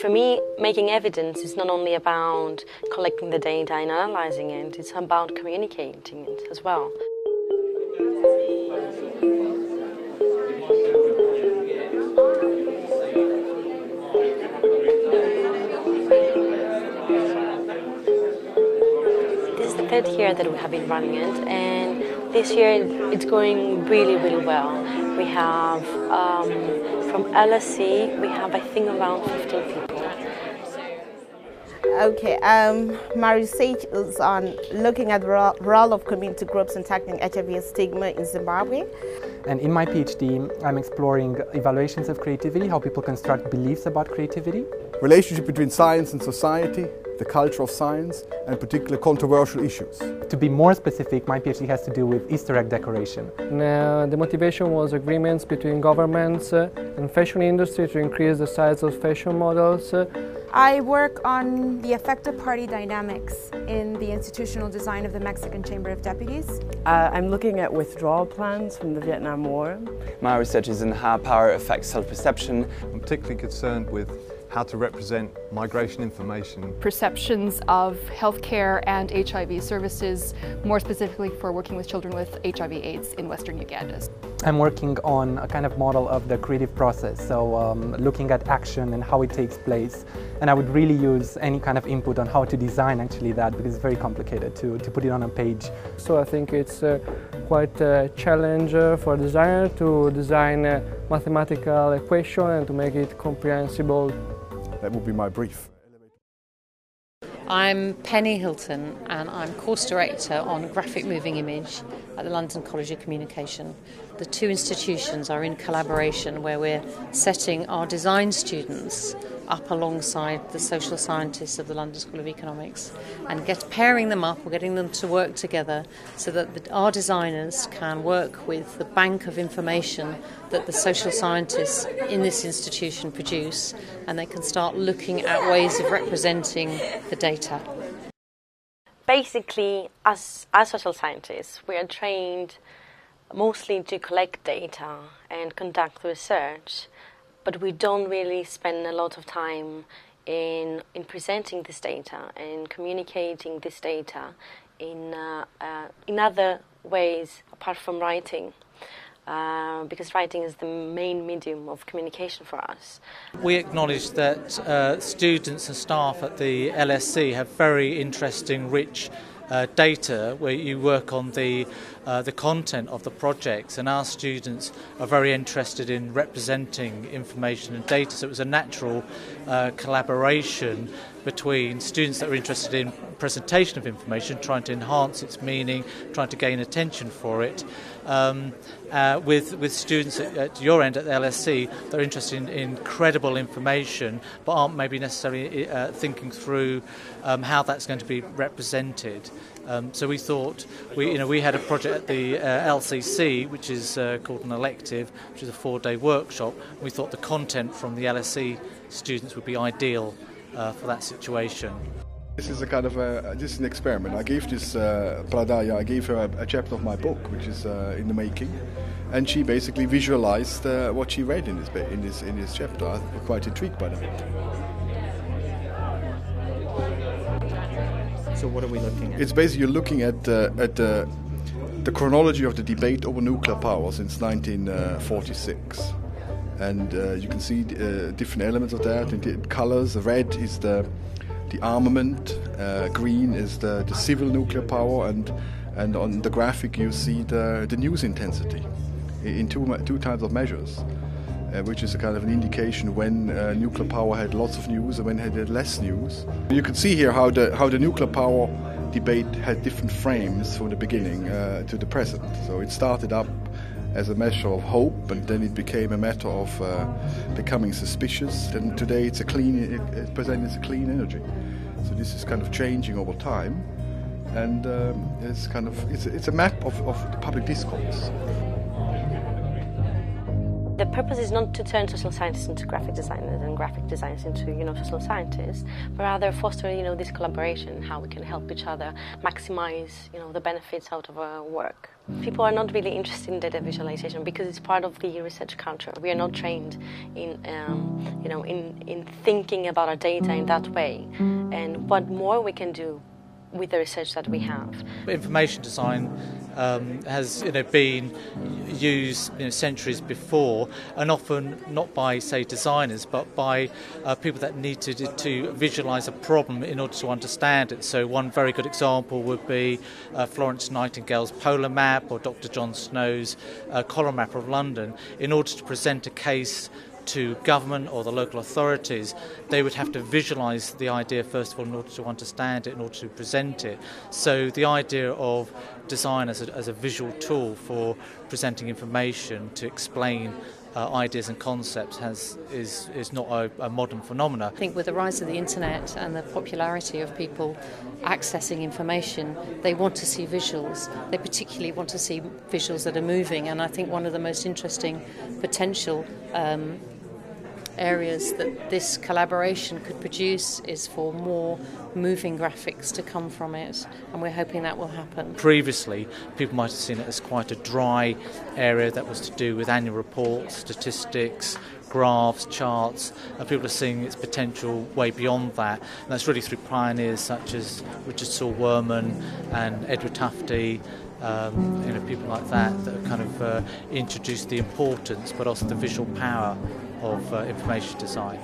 for me, making evidence is not only about collecting the data and analyzing it, it's about communicating it as well. This is the third year that we have been running it, and this year it's going really, really well. We have um, from LSE, we have I think around 15 people. Okay, um, my research is on looking at the role of community groups in tackling HIV stigma in Zimbabwe. And in my PhD, I'm exploring evaluations of creativity, how people construct beliefs about creativity. Relationship between science and society, the culture of science, and particular controversial issues. To be more specific, my PhD has to do with Easter egg decoration. Uh, the motivation was agreements between governments uh, and fashion industry to increase the size of fashion models. I work on the effective party dynamics in the institutional design of the Mexican Chamber of Deputies. Uh, I'm looking at withdrawal plans from the Vietnam War. My research is in how power affects self-perception. I'm particularly concerned with how to represent migration information. Perceptions of healthcare and HIV services, more specifically for working with children with HIV AIDS in Western Uganda. I'm working on a kind of model of the creative process, so um, looking at action and how it takes place. And I would really use any kind of input on how to design actually that because it's very complicated to, to put it on a page. So I think it's uh, quite a challenge uh, for a designer to design a mathematical equation and to make it comprehensible that will be my brief. I'm Penny Hilton and I'm course director on graphic moving image at the London College of Communication. The two institutions are in collaboration where we're setting our design students up alongside the social scientists of the London School of Economics and get pairing them up or getting them to work together so that the, our designers can work with the bank of information that the social scientists in this institution produce and they can start looking at ways of representing the data. Basically, as, as social scientists, we are trained mostly to collect data and conduct research but we don't really spend a lot of time in in presenting this data and communicating this data in uh, uh, in other ways apart from writing. Uh, because writing is the main medium of communication for us. We acknowledge that uh, students and staff at the LSE have very interesting, rich uh, data where you work on the, uh, the content of the projects and our students are very interested in representing information and data. So it was a natural uh, collaboration between students that are interested in presentation of information trying to enhance its meaning trying to gain attention for it. Um, uh, with with students at, at, your end at the LSE that are interested in, in credible information but aren't maybe necessarily uh, thinking through um, how that's going to be represented um, so we thought we, you know, we had a project at the uh, LCC, which is uh, called an elective, which is a four-day workshop. We thought the content from the LSE students would be ideal uh, for that situation. This is a kind of a, this is an experiment. I gave this uh, Pradaya, I gave her a, a, chapter of my book, which is uh, in the making, and she basically visualized uh, what she read in this in this in this chapter. I'm quite intrigued by that. So what are we looking at? It's basically you're looking at uh, at the chronology of the debate over nuclear power since 1946, and uh, you can see uh, different elements of that in colors. Red is the the armament, uh, green is the, the civil nuclear power, and and on the graphic you see the the news intensity in two two types of measures uh, which is a kind of an indication when uh, nuclear power had lots of news and when it had less news. You can see here how the how the nuclear power debate had different frames from the beginning uh, to the present. So it started up as a measure of hope, and then it became a matter of uh, becoming suspicious. And today it's a clean, it, it presents a clean energy. So this is kind of changing over time, and um, it's kind of it's, it's a map of, of the public discourse. The purpose is not to turn social scientists into graphic designers and graphic designers into you know social scientists, but rather foster you know this collaboration, how we can help each other maximize you know the benefits out of our work. People are not really interested in data visualization because it's part of the research culture. We are not trained in um, you know in in thinking about our data in that way, and what more we can do with the research that we have. Information design um, has you know, been used you know, centuries before, and often not by, say, designers, but by uh, people that needed to, visualise a problem in order to understand it. So, one very good example would be uh, Florence Nightingale's polar map or Dr. John Snow's uh, cholera map of London. In order to present a case to government or the local authorities, they would have to visualize the idea first of all in order to understand it, in order to present it. So the idea of design as a, as a visual tool for presenting information to explain uh, ideas and concepts has is is not a, a modern phenomenon. I think with the rise of the internet and the popularity of people accessing information, they want to see visuals. They particularly want to see visuals that are moving, and I think one of the most interesting potential um, areas that this collaboration could produce is for more moving graphics to come from it, and we're hoping that will happen. Previously, people might have seen it as quite a dry area that was to do with annual reports, statistics, graphs, charts, and people are seeing its potential way beyond that. And that's really through pioneers such as Richard Saul Wurman and Edward Tufte. Um, you know, people like that that have kind of uh, introduced the importance but also the visual power of uh, information design.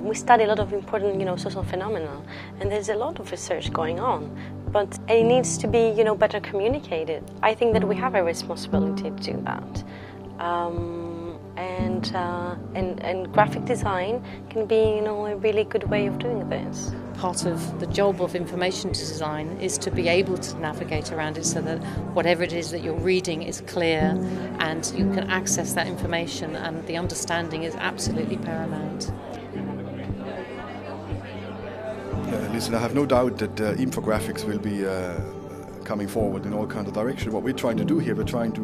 We study a lot of important, you know, social phenomena, and there's a lot of research going on, but it needs to be, you know, better communicated. I think that we have a responsibility to do that. Um, and, uh, and, and graphic design can be, you know, a really good way of doing this part of the job of information design is to be able to navigate around it so that whatever it is that you're reading is clear and you can access that information and the understanding is absolutely paramount. Uh, listen, I have no doubt that uh, infographics will be uh, coming forward in all kinds of directions. What we're trying to do here, we're trying to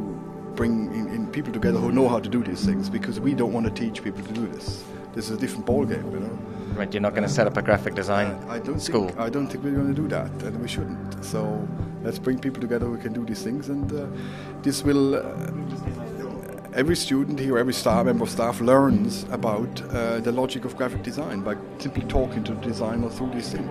bring in, in, people together who know how to do these things because we don't want to teach people to do this. This is a different ballgame, you know. Right, you're not going to set up a graphic design I don't school. Think, I don't think we're going to do that, and we shouldn't. So let's bring people together who can do these things, and uh, this will. Uh, every student here, every staff member of staff learns about uh, the logic of graphic design by simply talking to the designer through these things.